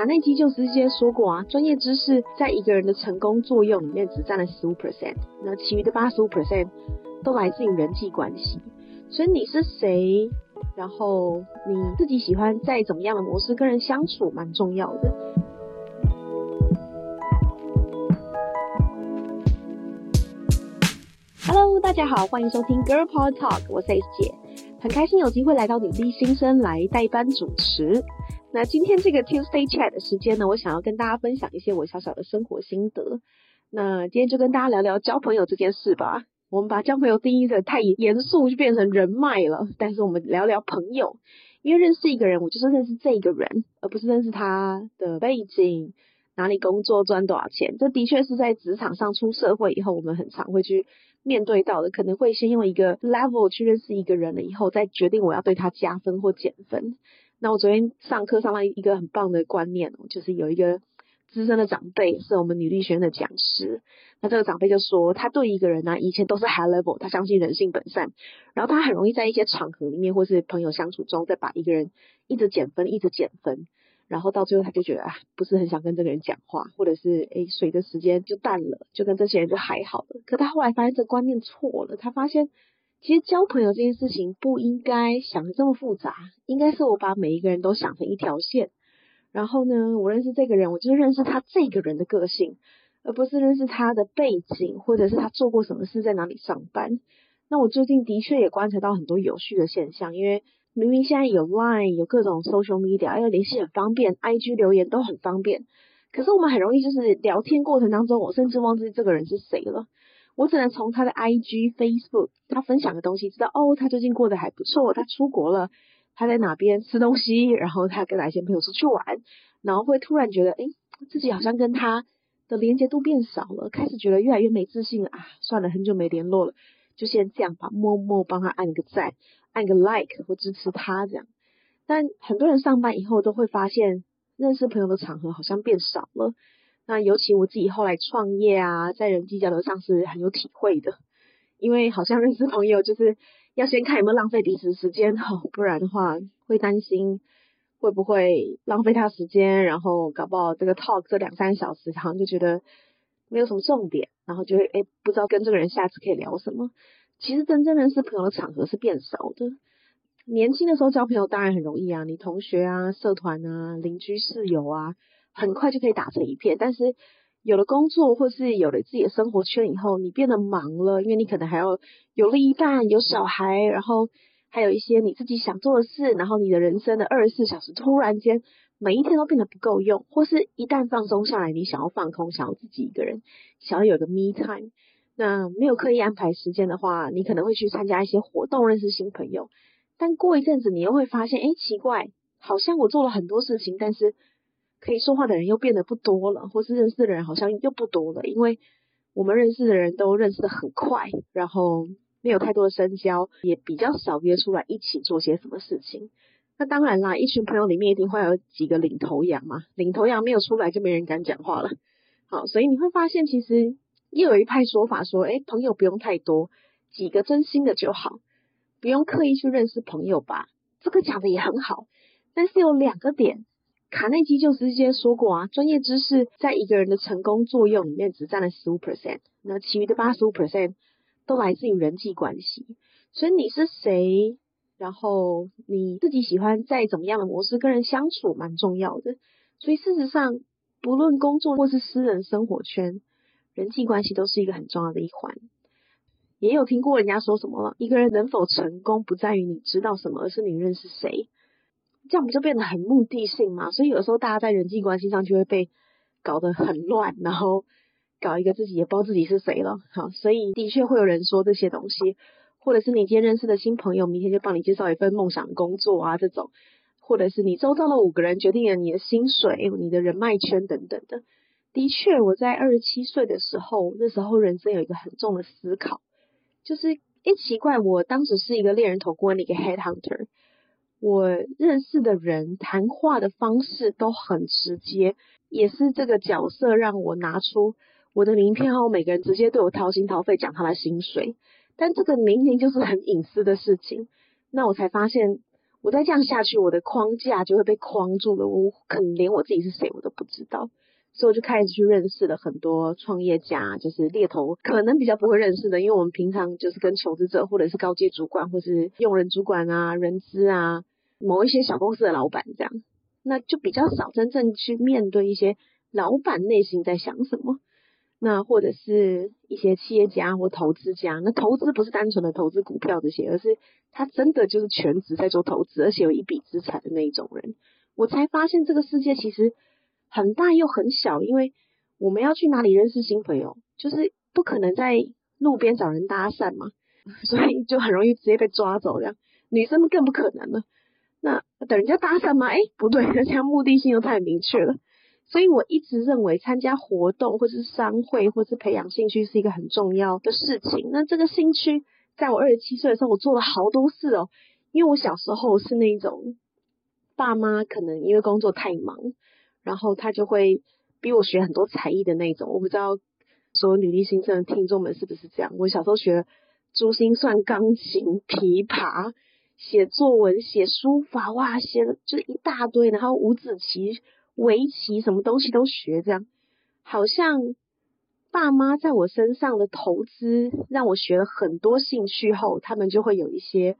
卡内基就直接说过啊，专业知识在一个人的成功作用里面只占了十五 percent，那其余的八十五 percent 都来自于人际关系。所以你是谁，然后你自己喜欢在怎么样的模式跟人相处，蛮重要的。Hello，大家好，欢迎收听 Girl Power Talk，我是 S 姐，很开心有机会来到女力新生来代班主持。那今天这个 Tuesday Chat 的时间呢，我想要跟大家分享一些我小小的生活心得。那今天就跟大家聊聊交朋友这件事吧。我们把交朋友定义的太严肃，就变成人脉了。但是我们聊聊朋友，因为认识一个人，我就是认识这个人，而不是认识他的背景、哪里工作、赚多少钱。这的确是在职场上出社会以后，我们很常会去面对到的。可能会先用一个 level 去认识一个人了，以后再决定我要对他加分或减分。那我昨天上课上了一个很棒的观念哦，就是有一个资深的长辈是我们女力学院的讲师。那这个长辈就说，他对一个人呢、啊，以前都是 high level，他相信人性本善，然后他很容易在一些场合里面或是朋友相处中，再把一个人一直减分，一直减分，然后到最后他就觉得啊，不是很想跟这个人讲话，或者是诶，随着时间就淡了，就跟这些人就还好了。可他后来发现这个观念错了，他发现。其实交朋友这件事情不应该想得这么复杂，应该是我把每一个人都想成一条线，然后呢，我认识这个人，我就认识他这个人的个性，而不是认识他的背景，或者是他做过什么事，在哪里上班。那我最近的确也观察到很多有趣的现象，因为明明现在有 Line，有各种 social media，要联系很方便，IG 留言都很方便，可是我们很容易就是聊天过程当中，我甚至忘记这个人是谁了。我只能从他的 IG、Facebook，他分享的东西知道，哦，他最近过得还不错，他出国了，他在哪边吃东西，然后他跟哪些朋友出去玩，然后会突然觉得，诶，自己好像跟他的连接度变少了，开始觉得越来越没自信了啊，算了，很久没联络了，就先这样吧，默默帮他按个赞，按个 like 或支持他这样。但很多人上班以后都会发现，认识朋友的场合好像变少了。那尤其我自己后来创业啊，在人际交流上是很有体会的，因为好像认识朋友就是要先看有没有浪费彼此时间哈，不然的话会担心会不会浪费他时间，然后搞不好这个 talk 这两三小时，好像就觉得没有什么重点，然后就会诶不知道跟这个人下次可以聊什么。其实真正认识朋友的场合是变少的。年轻的时候交朋友当然很容易啊，你同学啊、社团啊、邻居室友啊。很快就可以打成一片，但是有了工作或是有了自己的生活圈以后，你变得忙了，因为你可能还要有另一半、有小孩，然后还有一些你自己想做的事，然后你的人生的二十四小时突然间每一天都变得不够用，或是一旦放松下来，你想要放空，想要自己一个人，想要有个 me time，那没有刻意安排时间的话，你可能会去参加一些活动，认识新朋友，但过一阵子你又会发现，哎，奇怪，好像我做了很多事情，但是。可以说话的人又变得不多了，或是认识的人好像又不多了，因为我们认识的人都认识的很快，然后没有太多的深交，也比较少约出来一起做些什么事情。那当然啦，一群朋友里面一定会有几个领头羊嘛，领头羊没有出来就没人敢讲话了。好，所以你会发现其实又有一派说法说，诶，朋友不用太多，几个真心的就好，不用刻意去认识朋友吧。这个讲的也很好，但是有两个点。卡内基就直接说过啊，专业知识在一个人的成功作用里面只占了十五 percent，那其余的八十五 percent 都来自于人际关系。所以你是谁，然后你自己喜欢在怎么样的模式跟人相处，蛮重要的。所以事实上，不论工作或是私人生活圈，人际关系都是一个很重要的一环。也有听过人家说什么了，一个人能否成功，不在于你知道什么，而是你认识谁。这样不就变得很目的性嘛？所以有时候大家在人际关系上就会被搞得很乱，然后搞一个自己也不知道自己是谁了。好，所以的确会有人说这些东西，或者是你今天认识的新朋友，明天就帮你介绍一份梦想工作啊，这种，或者是你周遭的五个人决定了你的薪水、你的人脉圈等等的。的确，我在二十七岁的时候，那时候人生有一个很重的思考，就是，哎，奇怪，我当时是一个猎人头顾问的一个 head hunter。我认识的人谈话的方式都很直接，也是这个角色让我拿出我的名片后，每个人直接对我掏心掏肺讲他的薪水，但这个明明就是很隐私的事情，那我才发现我再这样下去，我的框架就会被框住了，我可能连我自己是谁我都不知道。所以我就开始去认识了很多创业家，就是猎头可能比较不会认识的，因为我们平常就是跟求职者或者是高阶主管或是用人主管啊、人资啊、某一些小公司的老板这样，那就比较少真正去面对一些老板内心在想什么。那或者是一些企业家或投资家，那投资不是单纯的投资股票这些，而是他真的就是全职在做投资，而且有一笔资产的那一种人，我才发现这个世界其实。很大又很小，因为我们要去哪里认识新朋友，就是不可能在路边找人搭讪嘛，所以就很容易直接被抓走这样。女生更不可能了，那等人家搭讪吗？哎，不对，人家目的性又太明确了。所以我一直认为参加活动或是商会或是培养兴趣是一个很重要的事情。那这个兴趣，在我二十七岁的时候，我做了好多事哦，因为我小时候是那种爸妈可能因为工作太忙。然后他就会逼我学很多才艺的那种，我不知道所有女力新生的听众们是不是这样。我小时候学珠心算、钢琴、琵琶、写作文、写书法，哇，写了就一大堆。然后五子棋、围棋，什么东西都学，这样好像爸妈在我身上的投资，让我学了很多兴趣后，他们就会有一些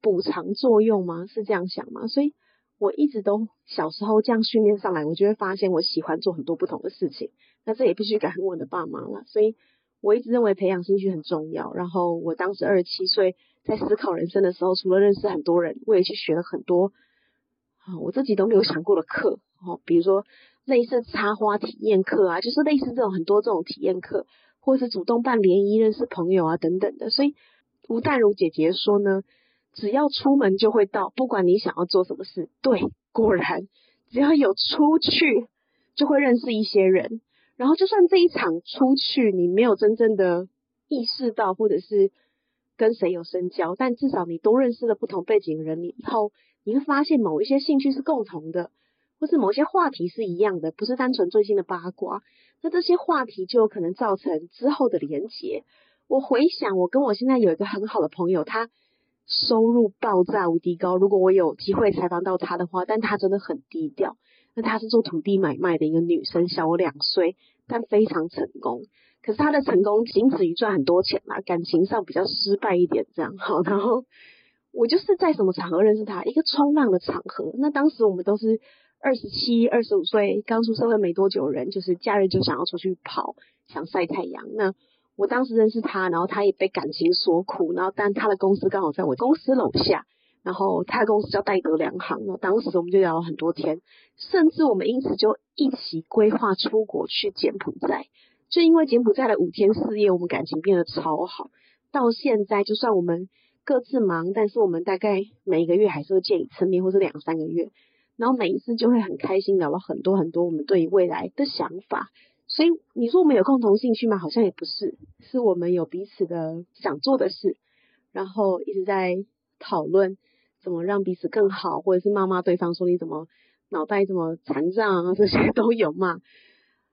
补偿作用吗？是这样想吗？所以。我一直都小时候这样训练上来，我就会发现我喜欢做很多不同的事情。那这也必须感恩我的爸妈了。所以我一直认为培养兴趣很重要。然后我当时二十七岁，在思考人生的时候，除了认识很多人，我也去学了很多啊，我自己都没有想过的课。哦，比如说类似插花体验课啊，就是类似这种很多这种体验课，或是主动办联谊认识朋友啊等等的。所以吴淡如姐姐说呢。只要出门就会到，不管你想要做什么事。对，果然，只要有出去，就会认识一些人。然后，就算这一场出去你没有真正的意识到，或者是跟谁有深交，但至少你都认识了不同背景的人，你以后你会发现某一些兴趣是共同的，或是某些话题是一样的，不是单纯最新的八卦。那这些话题就有可能造成之后的连结。我回想，我跟我现在有一个很好的朋友，他。收入爆炸无敌高，如果我有机会采访到他的话，但他真的很低调。那她是做土地买卖的一个女生，小我两岁，但非常成功。可是她的成功仅止于赚很多钱嘛，感情上比较失败一点，这样。好，然后我就是在什么场合认识她？一个冲浪的场合。那当时我们都是二十七、二十五岁，刚出社会没多久人，就是假日就想要出去跑，想晒太阳。那我当时认识她，然后她也被感情所苦，然后但她的公司刚好在我公司楼下，然后他的公司叫戴德梁行，然后当时我们就聊了很多天，甚至我们因此就一起规划出国去柬埔寨，就因为柬埔寨的五天四夜，我们感情变得超好，到现在就算我们各自忙，但是我们大概每一个月还是会见一次面，或是两三个月，然后每一次就会很开心聊了很多很多我们对于未来的想法。所以你说我们有共同兴趣吗？好像也不是，是我们有彼此的想做的事，然后一直在讨论怎么让彼此更好，或者是骂骂对方说你怎么脑袋怎么残障啊，这些都有嘛，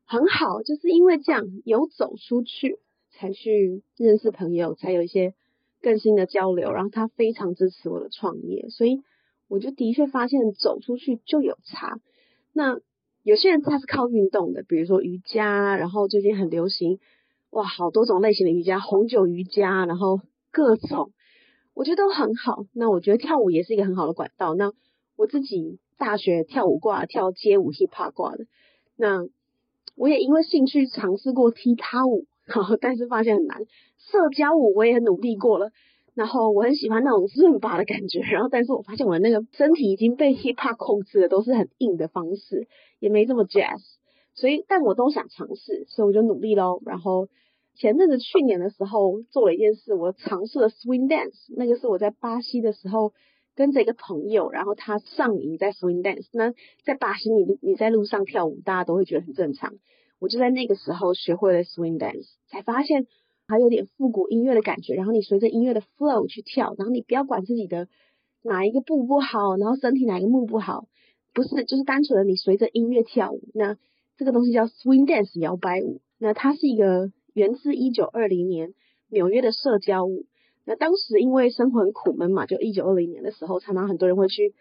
很好，就是因为这样有走出去，才去认识朋友，才有一些更新的交流，然后他非常支持我的创业，所以我就的确发现走出去就有差，那。有些人他是靠运动的，比如说瑜伽，然后最近很流行，哇，好多种类型的瑜伽，红酒瑜伽，然后各种，我觉得都很好。那我觉得跳舞也是一个很好的管道。那我自己大学跳舞挂，跳街舞 hip hop 挂的，那我也因为兴趣尝试过踢踏舞，然后但是发现很难。社交舞我也很努力过了。然后我很喜欢那种伦巴的感觉，然后但是我发现我的那个身体已经被 hip hop 控制了，都是很硬的方式，也没这么 jazz，所以但我都想尝试，所以我就努力喽。然后前阵子去年的时候做了一件事，我尝试了 swing dance，那个是我在巴西的时候跟着一个朋友，然后他上瘾在 swing dance。那在巴西你你在路上跳舞，大家都会觉得很正常。我就在那个时候学会了 swing dance，才发现。还有点复古音乐的感觉，然后你随着音乐的 flow 去跳，然后你不要管自己的哪一个步不好，然后身体哪一个步不好，不是，就是单纯的你随着音乐跳舞。那这个东西叫 swing dance 摇摆舞，那它是一个源自一九二零年纽约的社交舞。那当时因为生活很苦闷嘛，就一九二零年的时候，常常很多人会去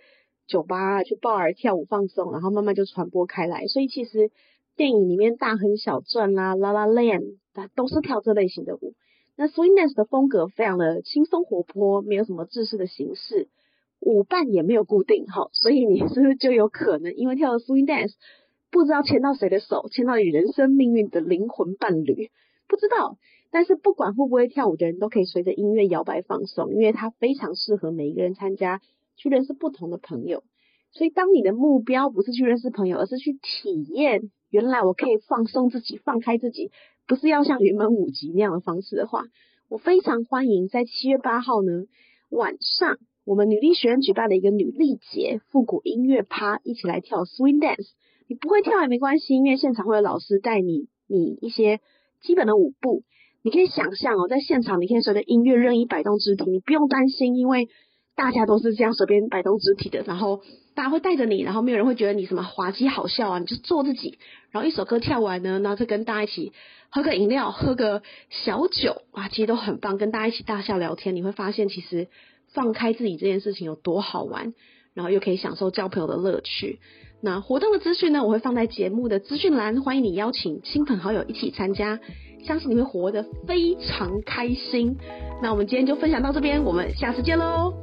酒吧、去 bar 跳舞放松，然后慢慢就传播开来。所以其实电影里面大亨小传啦、La La Land，都是跳这类型的舞。那 Swing Dance 的风格非常的轻松活泼，没有什么制式的形式，舞伴也没有固定哈，所以你是不是就有可能因为跳了 Swing Dance，不知道牵到谁的手，牵到你人生命运的灵魂伴侣？不知道。但是不管会不会跳舞的人都可以随着音乐摇摆放松，因为它非常适合每一个人参加，去认识不同的朋友。所以当你的目标不是去认识朋友，而是去体验，原来我可以放松自己，放开自己，不是要像云门舞集那样的方式的话，我非常欢迎在七月八号呢晚上，我们女力学院举办的一个女力节复古音乐趴，一起来跳 swing dance。你不会跳也没关系，因为现场会有老师带你，你一些基本的舞步。你可以想象哦，在现场你可以随着音乐任意摆动肢体，你不用担心，因为大家都是这样随便摆动肢体的，然后大家会带着你，然后没有人会觉得你什么滑稽好笑啊，你就做自己，然后一首歌跳完呢，然后再跟大家一起喝个饮料，喝个小酒啊，其实都很棒，跟大家一起大笑聊天，你会发现其实放开自己这件事情有多好玩，然后又可以享受交朋友的乐趣。那活动的资讯呢，我会放在节目的资讯栏，欢迎你邀请亲朋好友一起参加。相信你会活得非常开心。那我们今天就分享到这边，我们下次见喽。